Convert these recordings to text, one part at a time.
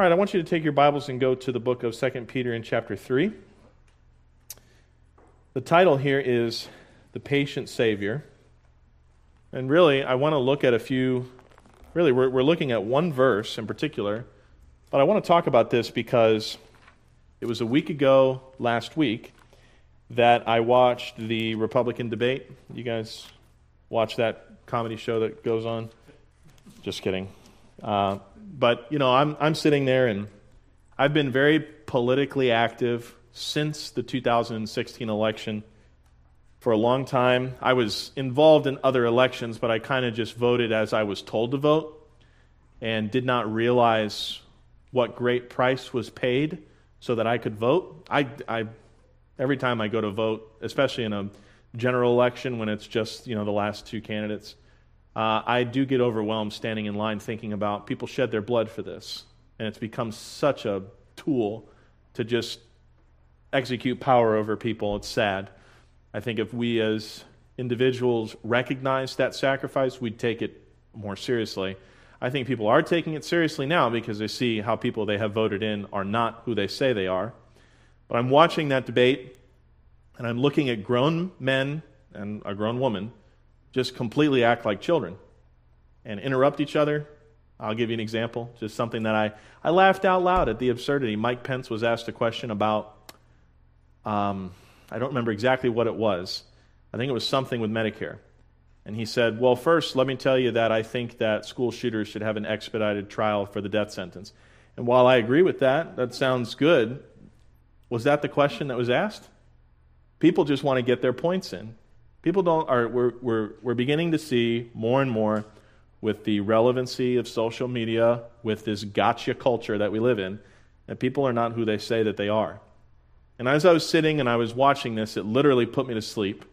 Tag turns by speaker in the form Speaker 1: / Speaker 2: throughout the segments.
Speaker 1: All right, I want you to take your Bibles and go to the book of 2 Peter in chapter 3. The title here is The Patient Savior. And really, I want to look at a few, really, we're, we're looking at one verse in particular, but I want to talk about this because it was a week ago last week that I watched the Republican debate. You guys watch that comedy show that goes on? Just kidding. Uh, but, you know, I'm, I'm sitting there and I've been very politically active since the 2016 election for a long time. I was involved in other elections, but I kind of just voted as I was told to vote and did not realize what great price was paid so that I could vote. I, I, every time I go to vote, especially in a general election when it's just you know the last two candidates, uh, I do get overwhelmed standing in line thinking about people shed their blood for this, and it's become such a tool to just execute power over people. It's sad. I think if we as individuals recognize that sacrifice, we'd take it more seriously. I think people are taking it seriously now because they see how people they have voted in are not who they say they are. But I'm watching that debate and I'm looking at grown men and a grown woman just completely act like children and interrupt each other. I'll give you an example, just something that I, I laughed out loud at the absurdity. Mike Pence was asked a question about, um, I don't remember exactly what it was. I think it was something with Medicare. And he said, Well, first, let me tell you that I think that school shooters should have an expedited trial for the death sentence. And while I agree with that, that sounds good. Was that the question that was asked? People just want to get their points in. People don't are we're, we're, we're beginning to see more and more with the relevancy of social media, with this gotcha culture that we live in, that people are not who they say that they are. And as I was sitting and I was watching this, it literally put me to sleep.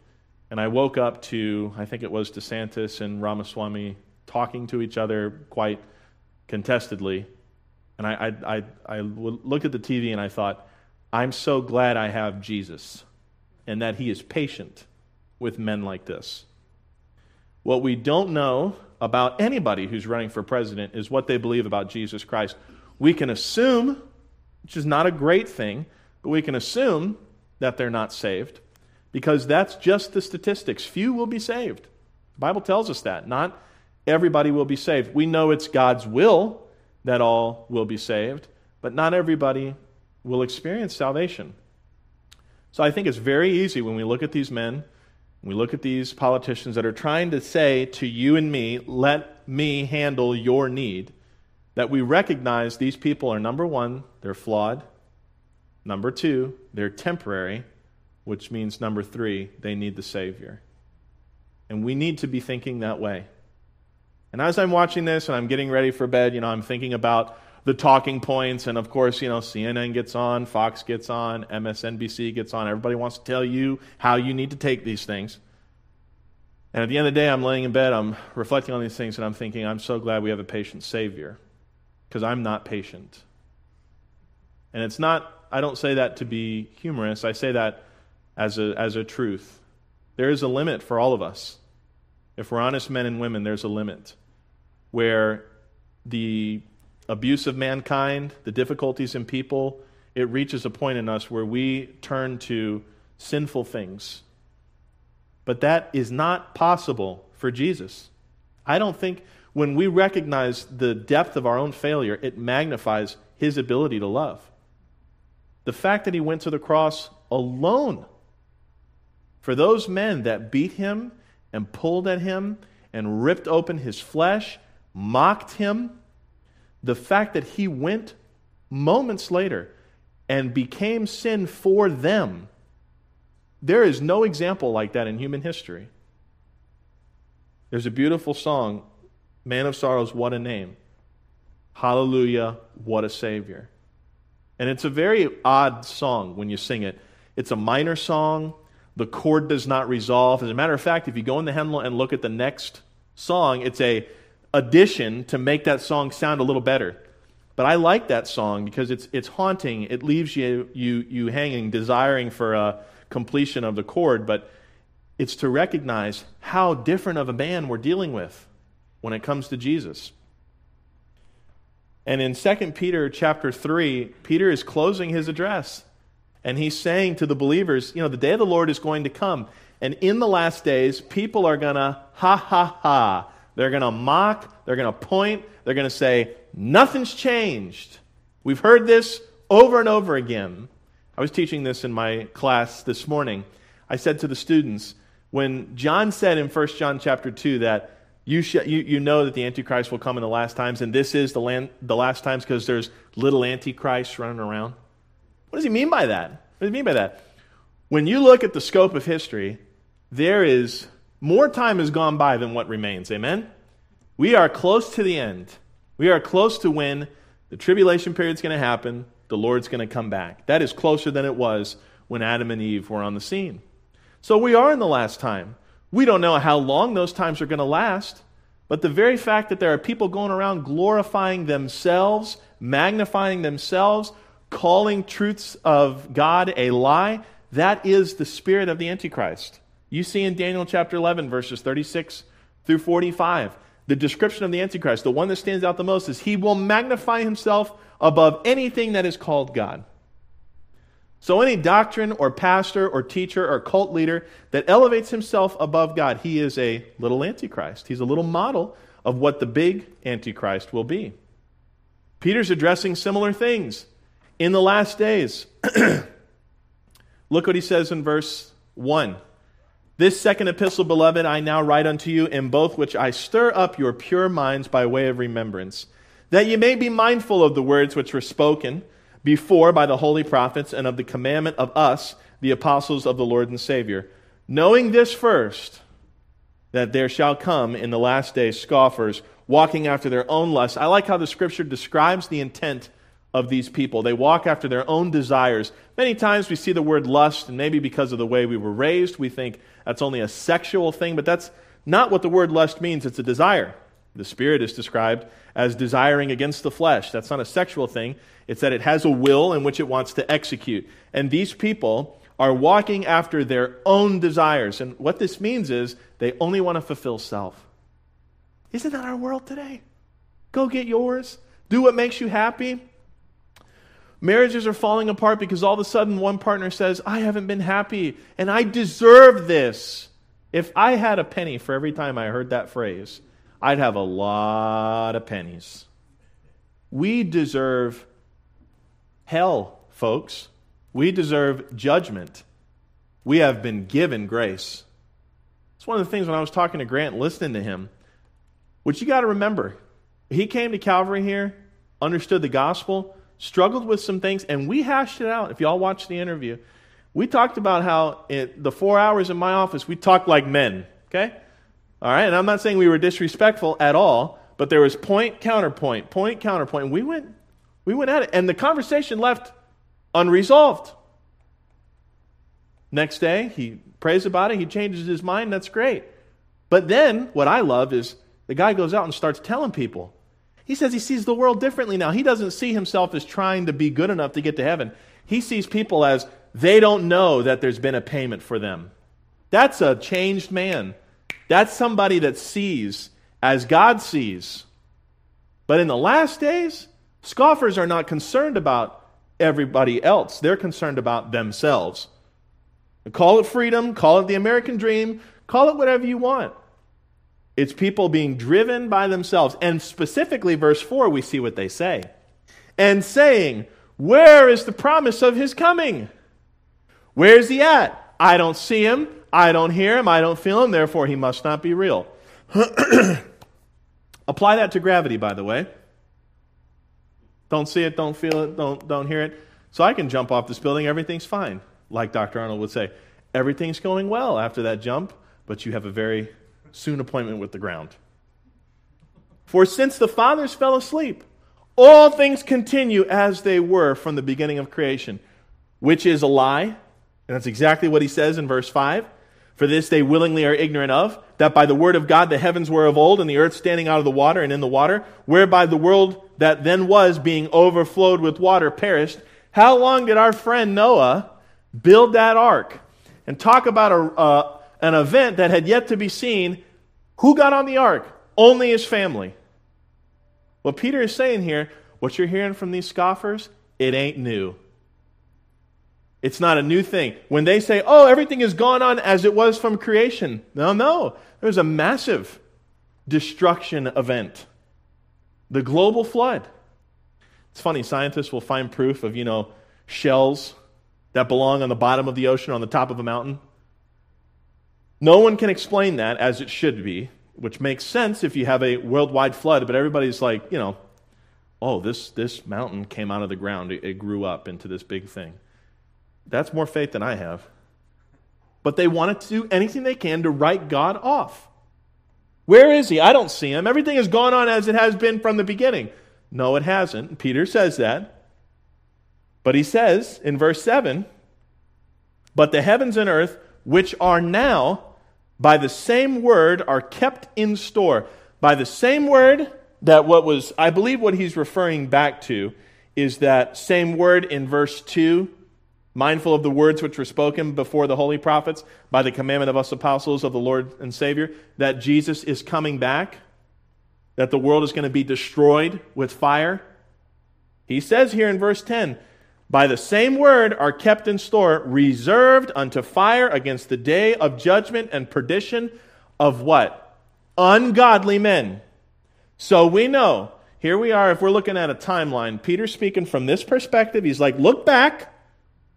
Speaker 1: And I woke up to, I think it was DeSantis and Ramaswamy talking to each other quite contestedly. And I, I, I, I looked at the TV and I thought, I'm so glad I have Jesus and that he is patient with men like this. What we don't know about anybody who's running for president is what they believe about Jesus Christ. We can assume, which is not a great thing, but we can assume that they're not saved because that's just the statistics. Few will be saved. The Bible tells us that. Not everybody will be saved. We know it's God's will that all will be saved, but not everybody will experience salvation. So I think it's very easy when we look at these men we look at these politicians that are trying to say to you and me, let me handle your need, that we recognize these people are number one, they're flawed. Number two, they're temporary, which means number three, they need the Savior. And we need to be thinking that way. And as I'm watching this and I'm getting ready for bed, you know, I'm thinking about the talking points. And of course, you know, CNN gets on, Fox gets on, MSNBC gets on. Everybody wants to tell you how you need to take these things. And at the end of the day, I'm laying in bed, I'm reflecting on these things, and I'm thinking, I'm so glad we have a patient Savior because I'm not patient. And it's not, I don't say that to be humorous, I say that as a, as a truth. There is a limit for all of us. If we're honest men and women, there's a limit where the abuse of mankind, the difficulties in people, it reaches a point in us where we turn to sinful things. But that is not possible for Jesus. I don't think when we recognize the depth of our own failure, it magnifies his ability to love. The fact that he went to the cross alone for those men that beat him and pulled at him and ripped open his flesh, mocked him, the fact that he went moments later and became sin for them, there is no example like that in human history. There's a beautiful song, Man of Sorrows, What a Name. Hallelujah, what a Savior. And it's a very odd song when you sing it. It's a minor song. The chord does not resolve. As a matter of fact, if you go in the hymnal and look at the next song, it's a addition to make that song sound a little better. But I like that song because it's, it's haunting. It leaves you, you, you hanging, desiring for a completion of the chord. But it's to recognize how different of a man we're dealing with when it comes to Jesus. And in 2 Peter chapter 3, Peter is closing his address. And he's saying to the believers, you know, the day of the Lord is going to come. And in the last days, people are going to ha ha ha. They're going to mock. They're going to point. They're going to say, nothing's changed. We've heard this over and over again. I was teaching this in my class this morning. I said to the students, when John said in 1 John chapter 2 that you, sh- you, you know that the Antichrist will come in the last times, and this is the, land, the last times because there's little Antichrists running around. What does he mean by that? What does he mean by that? When you look at the scope of history, there is more time has gone by than what remains. Amen? We are close to the end. We are close to when the tribulation period is going to happen, the Lord's going to come back. That is closer than it was when Adam and Eve were on the scene. So we are in the last time. We don't know how long those times are going to last, but the very fact that there are people going around glorifying themselves, magnifying themselves, calling truths of God a lie, that is the spirit of the Antichrist. You see in Daniel chapter 11, verses 36 through 45, the description of the Antichrist, the one that stands out the most is he will magnify himself above anything that is called God. So, any doctrine or pastor or teacher or cult leader that elevates himself above God, he is a little antichrist. He's a little model of what the big antichrist will be. Peter's addressing similar things in the last days. Look what he says in verse 1. This second epistle, beloved, I now write unto you, in both which I stir up your pure minds by way of remembrance, that ye may be mindful of the words which were spoken before by the holy prophets and of the commandment of us, the apostles of the Lord and Savior. Knowing this first, that there shall come in the last days scoffers walking after their own lusts. I like how the scripture describes the intent of these people. They walk after their own desires. Many times we see the word lust, and maybe because of the way we were raised, we think that's only a sexual thing, but that's not what the word lust means. It's a desire. The spirit is described as desiring against the flesh. That's not a sexual thing, it's that it has a will in which it wants to execute. And these people are walking after their own desires. And what this means is they only want to fulfill self. Isn't that our world today? Go get yours, do what makes you happy. Marriages are falling apart because all of a sudden one partner says, I haven't been happy and I deserve this. If I had a penny for every time I heard that phrase, I'd have a lot of pennies. We deserve hell, folks. We deserve judgment. We have been given grace. It's one of the things when I was talking to Grant, listening to him, which you got to remember. He came to Calvary here, understood the gospel, struggled with some things, and we hashed it out. If y'all watched the interview, we talked about how in the four hours in my office, we talked like men, okay? All right, and I'm not saying we were disrespectful at all, but there was point, counterpoint, point, counterpoint. We went, we went at it, and the conversation left unresolved. Next day, he prays about it, he changes his mind, that's great. But then, what I love is the guy goes out and starts telling people. He says he sees the world differently now. He doesn't see himself as trying to be good enough to get to heaven. He sees people as they don't know that there's been a payment for them. That's a changed man. That's somebody that sees as God sees. But in the last days, scoffers are not concerned about everybody else, they're concerned about themselves. Call it freedom, call it the American dream, call it whatever you want. It's people being driven by themselves. And specifically, verse 4, we see what they say. And saying, Where is the promise of his coming? Where's he at? I don't see him. I don't hear him, I don't feel him, therefore he must not be real. Apply that to gravity, by the way. Don't see it, don't feel it, don't, don't hear it. So I can jump off this building, everything's fine. Like Dr. Arnold would say, everything's going well after that jump, but you have a very soon appointment with the ground. For since the fathers fell asleep, all things continue as they were from the beginning of creation, which is a lie. And that's exactly what he says in verse 5. For this they willingly are ignorant of, that by the word of God the heavens were of old, and the earth standing out of the water and in the water, whereby the world that then was, being overflowed with water, perished. How long did our friend Noah build that ark? And talk about a, uh, an event that had yet to be seen. Who got on the ark? Only his family. What Peter is saying here, what you're hearing from these scoffers, it ain't new. It's not a new thing. When they say, oh, everything has gone on as it was from creation, no, no. There's a massive destruction event the global flood. It's funny, scientists will find proof of, you know, shells that belong on the bottom of the ocean on the top of a mountain. No one can explain that as it should be, which makes sense if you have a worldwide flood, but everybody's like, you know, oh, this, this mountain came out of the ground. It, it grew up into this big thing. That's more faith than I have. But they wanted to do anything they can to write God off. Where is he? I don't see him. Everything has gone on as it has been from the beginning. No, it hasn't. Peter says that. But he says in verse 7 But the heavens and earth, which are now, by the same word, are kept in store. By the same word, that what was, I believe what he's referring back to is that same word in verse 2 mindful of the words which were spoken before the holy prophets by the commandment of us apostles of the Lord and Savior, that Jesus is coming back, that the world is going to be destroyed with fire. He says here in verse 10, by the same word are kept in store, reserved unto fire against the day of judgment and perdition of what? Ungodly men. So we know, here we are, if we're looking at a timeline, Peter's speaking from this perspective. He's like, look back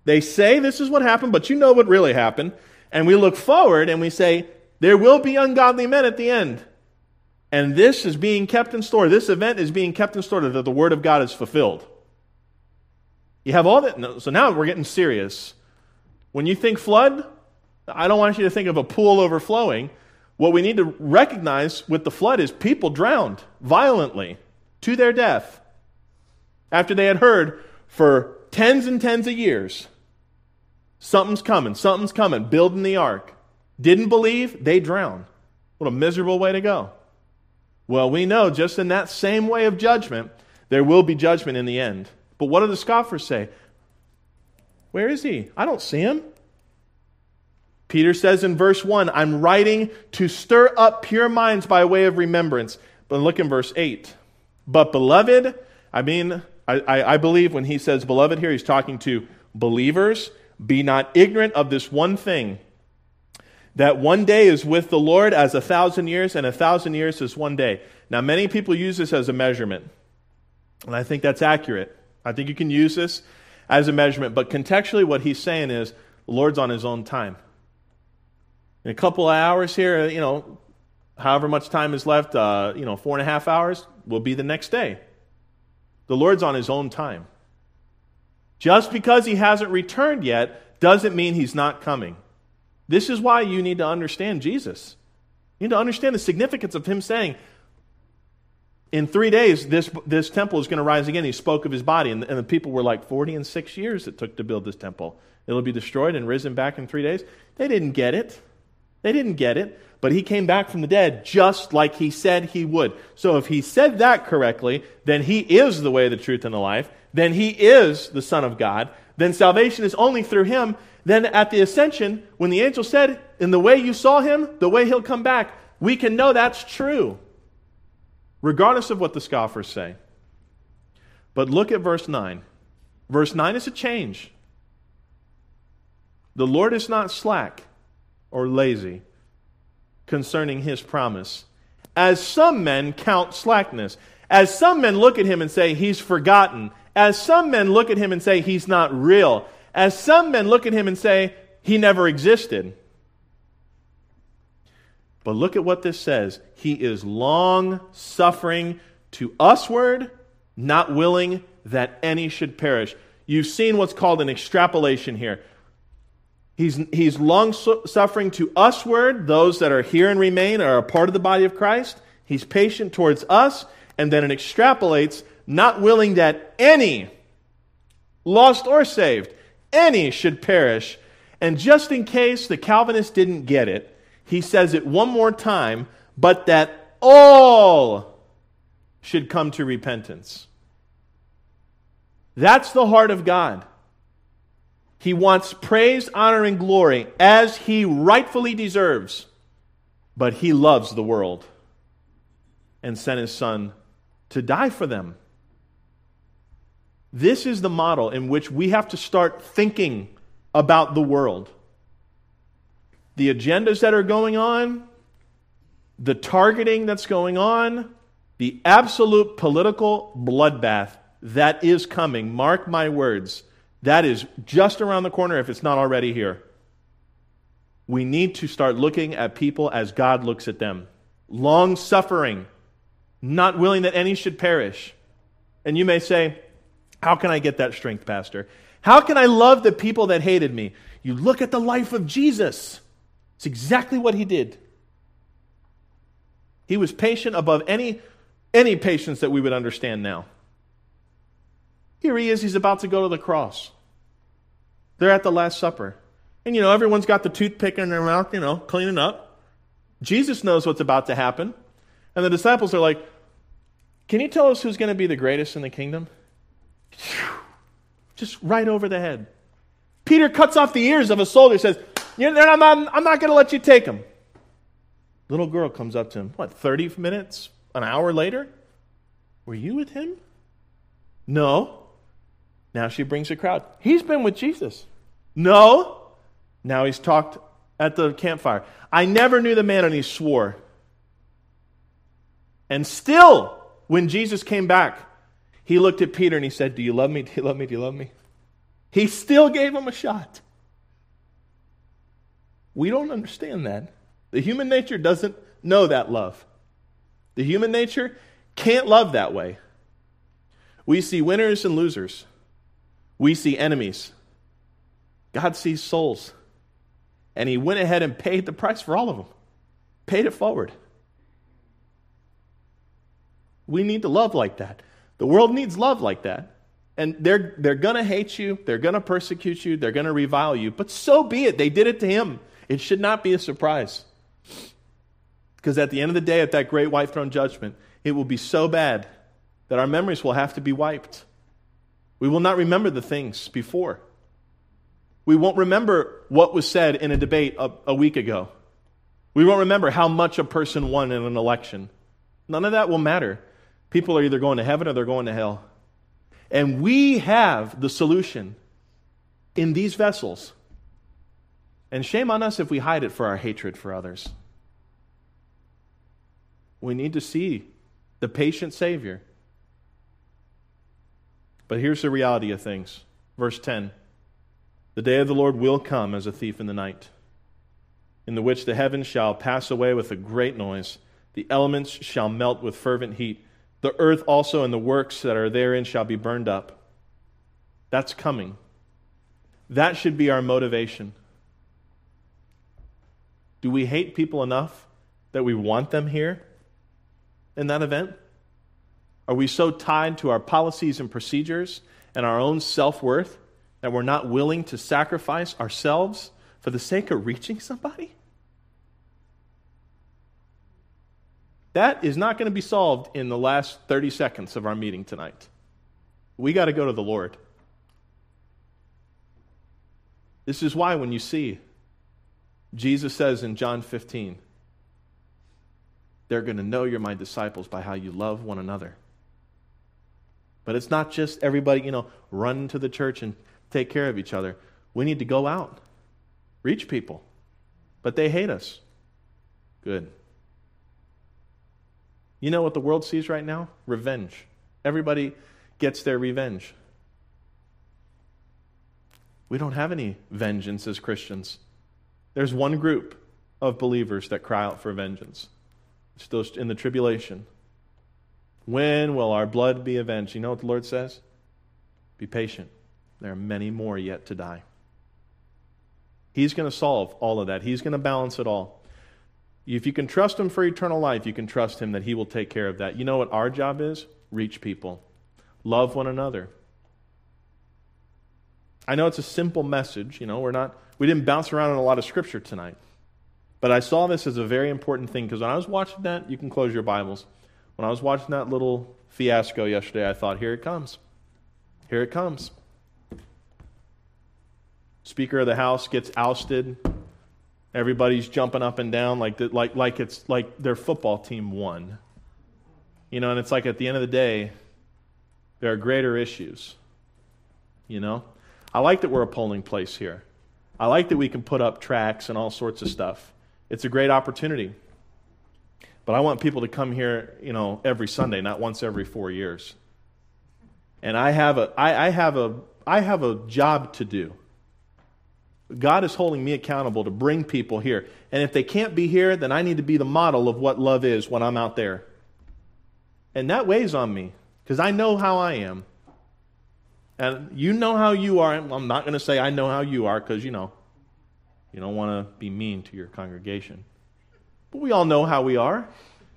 Speaker 1: they say this is what happened, but you know what really happened. And we look forward and we say, there will be ungodly men at the end. And this is being kept in store. This event is being kept in store that the word of God is fulfilled. You have all that. So now we're getting serious. When you think flood, I don't want you to think of a pool overflowing. What we need to recognize with the flood is people drowned violently to their death after they had heard for tens and tens of years. Something's coming, something's coming, building the ark. Didn't believe, they drown. What a miserable way to go. Well, we know just in that same way of judgment, there will be judgment in the end. But what do the scoffers say? Where is he? I don't see him. Peter says in verse 1, I'm writing to stir up pure minds by way of remembrance. But look in verse 8. But beloved, I mean, I, I, I believe when he says beloved here, he's talking to believers. Be not ignorant of this one thing that one day is with the Lord as a thousand years, and a thousand years is one day. Now, many people use this as a measurement, and I think that's accurate. I think you can use this as a measurement, but contextually, what he's saying is the Lord's on his own time. In a couple of hours here, you know, however much time is left, uh, you know, four and a half hours will be the next day. The Lord's on his own time. Just because he hasn't returned yet doesn't mean he's not coming. This is why you need to understand Jesus. You need to understand the significance of him saying, in three days, this, this temple is going to rise again. He spoke of his body, and, and the people were like, 40 and six years it took to build this temple. It'll be destroyed and risen back in three days. They didn't get it. They didn't get it. But he came back from the dead just like he said he would. So if he said that correctly, then he is the way, the truth, and the life. Then he is the Son of God. Then salvation is only through him. Then at the ascension, when the angel said, In the way you saw him, the way he'll come back, we can know that's true, regardless of what the scoffers say. But look at verse 9. Verse 9 is a change. The Lord is not slack or lazy concerning his promise, as some men count slackness. As some men look at him and say, He's forgotten. As some men look at him and say, He's not real. As some men look at him and say, He never existed. But look at what this says. He is long suffering to usward, not willing that any should perish. You've seen what's called an extrapolation here. He's, he's long suffering to usward, those that are here and remain, are a part of the body of Christ. He's patient towards us, and then it extrapolates, not willing that any, lost or saved, any should perish. And just in case the Calvinist didn't get it, he says it one more time, but that all should come to repentance. That's the heart of God. He wants praise, honor, and glory as he rightfully deserves. But he loves the world and sent his son to die for them. This is the model in which we have to start thinking about the world. The agendas that are going on, the targeting that's going on, the absolute political bloodbath that is coming. Mark my words. That is just around the corner if it's not already here. We need to start looking at people as God looks at them long suffering, not willing that any should perish. And you may say, How can I get that strength, Pastor? How can I love the people that hated me? You look at the life of Jesus. It's exactly what he did. He was patient above any, any patience that we would understand now. Here he is, he's about to go to the cross. They're at the Last Supper. And, you know, everyone's got the toothpick in their mouth, you know, cleaning up. Jesus knows what's about to happen. And the disciples are like, Can you tell us who's going to be the greatest in the kingdom? Just right over the head. Peter cuts off the ears of a soldier says, I'm not, I'm not going to let you take them. Little girl comes up to him, what, 30 minutes, an hour later? Were you with him? No. Now she brings a crowd. He's been with Jesus. No. Now he's talked at the campfire. I never knew the man, and he swore. And still, when Jesus came back, he looked at Peter and he said, Do you love me? Do you love me? Do you love me? He still gave him a shot. We don't understand that. The human nature doesn't know that love. The human nature can't love that way. We see winners and losers. We see enemies. God sees souls. And he went ahead and paid the price for all of them, paid it forward. We need to love like that. The world needs love like that. And they're, they're going to hate you, they're going to persecute you, they're going to revile you, but so be it. They did it to him. It should not be a surprise. Because at the end of the day, at that great white throne judgment, it will be so bad that our memories will have to be wiped. We will not remember the things before. We won't remember what was said in a debate a, a, week ago. We won't remember how much a person won in an election. None of that will matter. People are either going to heaven or they're going to hell. And we have the solution in these vessels. And shame on us if we hide it for our hatred for others. We need to see the patient Savior. But here's the reality of things. Verse 10 The day of the Lord will come as a thief in the night, in the which the heavens shall pass away with a great noise, the elements shall melt with fervent heat, the earth also and the works that are therein shall be burned up. That's coming. That should be our motivation. Do we hate people enough that we want them here? in that event? Are we so tied to our policies and procedures and our own self worth that we're not willing to sacrifice ourselves for the sake of reaching somebody? That is not going to be solved in the last 30 seconds of our meeting tonight. We got to go to the Lord. This is why when you see Jesus says in John 15, they're going to know you're my disciples by how you love one another. But it's not just everybody, you know, run to the church and take care of each other. We need to go out, reach people. But they hate us. Good. You know what the world sees right now? Revenge. Everybody gets their revenge. We don't have any vengeance as Christians. There's one group of believers that cry out for vengeance still in the tribulation. When will our blood be avenged? You know what the Lord says? Be patient. There are many more yet to die. He's going to solve all of that, He's going to balance it all. If you can trust Him for eternal life, you can trust Him that He will take care of that. You know what our job is? Reach people, love one another. I know it's a simple message. You know, we're not, we didn't bounce around on a lot of scripture tonight. But I saw this as a very important thing because when I was watching that, you can close your Bibles. When I was watching that little fiasco yesterday, I thought, here it comes. Here it comes. Speaker of the House gets ousted. Everybody's jumping up and down like, the, like, like it's like their football team won. You know, and it's like at the end of the day, there are greater issues. you know? I like that we're a polling place here. I like that we can put up tracks and all sorts of stuff. It's a great opportunity. But I want people to come here, you know, every Sunday, not once every four years. And I have a, I, I have a, I have a job to do. God is holding me accountable to bring people here. And if they can't be here, then I need to be the model of what love is when I'm out there. And that weighs on me because I know how I am. And you know how you are. I'm not going to say I know how you are because, you know, you don't want to be mean to your congregation. But we all know how we are.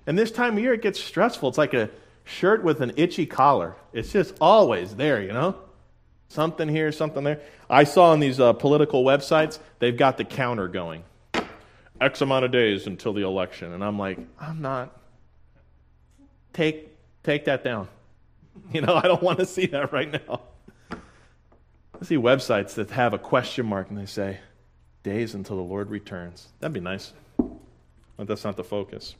Speaker 1: And this time of year, it gets stressful. It's like a shirt with an itchy collar, it's just always there, you know? Something here, something there. I saw on these uh, political websites, they've got the counter going. X amount of days until the election. And I'm like, I'm not. Take, take that down. You know, I don't want to see that right now. I see websites that have a question mark and they say, days until the Lord returns. That'd be nice. But that's not the focus.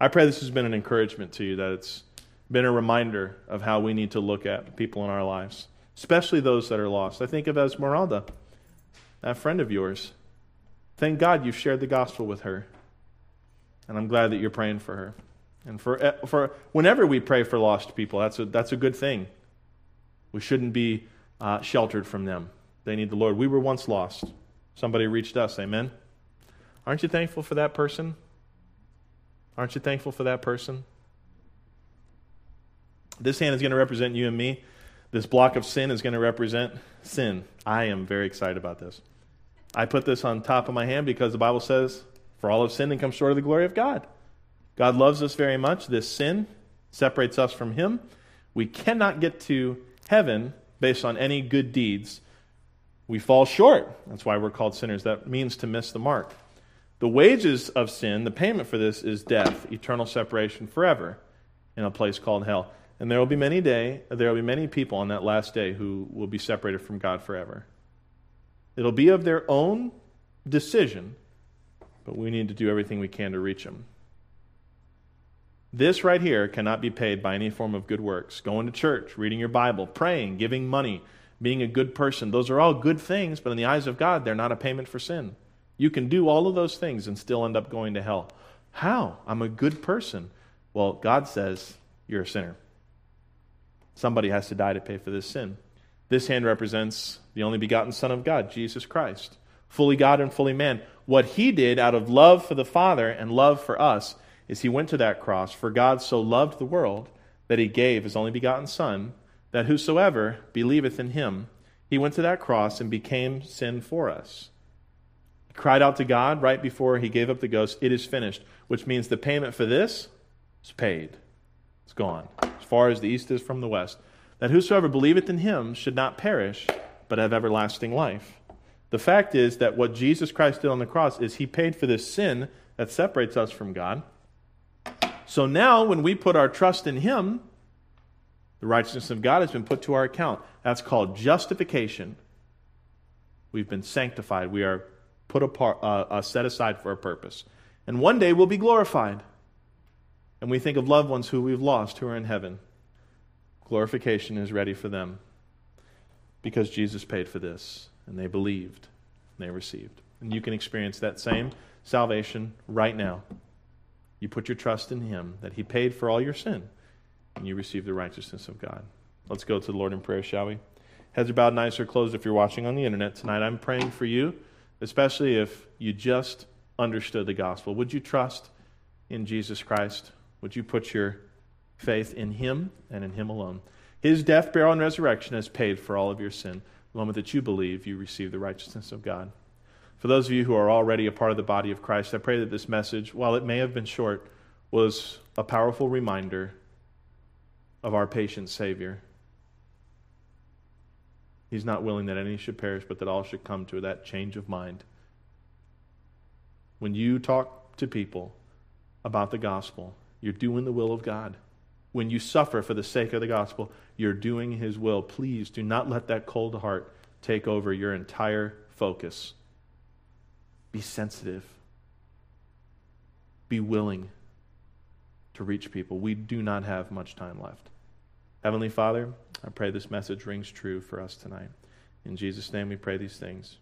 Speaker 1: I pray this has been an encouragement to you, that it's been a reminder of how we need to look at people in our lives especially those that are lost. I think of Esmeralda, that friend of yours. Thank God you've shared the gospel with her. And I'm glad that you're praying for her. And for, for whenever we pray for lost people, that's a, that's a good thing. We shouldn't be uh, sheltered from them. They need the Lord. We were once lost. Somebody reached us. Amen. Aren't you thankful for that person? Aren't you thankful for that person? This hand is going to represent you and me. This block of sin is going to represent sin. I am very excited about this. I put this on top of my hand because the Bible says, For all of sin and come short of the glory of God. God loves us very much. This sin separates us from Him. We cannot get to heaven based on any good deeds. We fall short. That's why we're called sinners. That means to miss the mark. The wages of sin, the payment for this, is death, eternal separation forever in a place called hell. And there will be many day, there will be many people on that last day who will be separated from God forever. It'll be of their own decision, but we need to do everything we can to reach them. This right here cannot be paid by any form of good works. Going to church, reading your Bible, praying, giving money, being a good person. Those are all good things, but in the eyes of God, they're not a payment for sin. You can do all of those things and still end up going to hell. How? I'm a good person. Well, God says you're a sinner. Somebody has to die to pay for this sin. This hand represents the only begotten Son of God, Jesus Christ, fully God and fully man. What he did out of love for the Father and love for us is he went to that cross. For God so loved the world that he gave his only begotten Son, that whosoever believeth in him, he went to that cross and became sin for us. He cried out to God right before he gave up the ghost, It is finished, which means the payment for this is paid. It's gone, as far as the east is from the west. That whosoever believeth in him should not perish, but have everlasting life. The fact is that what Jesus Christ did on the cross is he paid for this sin that separates us from God. So now, when we put our trust in him, the righteousness of God has been put to our account. That's called justification. We've been sanctified. We are put apart, uh, uh, set aside for a purpose. And one day we'll be glorified and we think of loved ones who we've lost who are in heaven. Glorification is ready for them because Jesus paid for this, and they believed, and they received. And you can experience that same salvation right now. You put your trust in Him, that He paid for all your sin, and you receive the righteousness of God. Let's go to the Lord in prayer, shall we? Heads are bowed and eyes are closed if you're watching on the internet tonight. I'm praying for you, especially if you just understood the gospel. Would you trust in Jesus Christ? Would you put your faith in Him and in Him alone? His death, burial, and resurrection has paid for all of your sin. The moment that you believe, you receive the righteousness of God. For those of you who are already a part of the body of Christ, I pray that this message, while it may have been short, was a powerful reminder of our patient Savior. He's not willing that any should perish, but that all should come to that change of mind. When you talk to people about the gospel, you're doing the will of God. When you suffer for the sake of the gospel, you're doing His will. Please do not let that cold heart take over your entire focus. Be sensitive. Be willing to reach people. We do not have much time left. Heavenly Father, I pray this message rings true for us tonight. In Jesus' name we pray these things.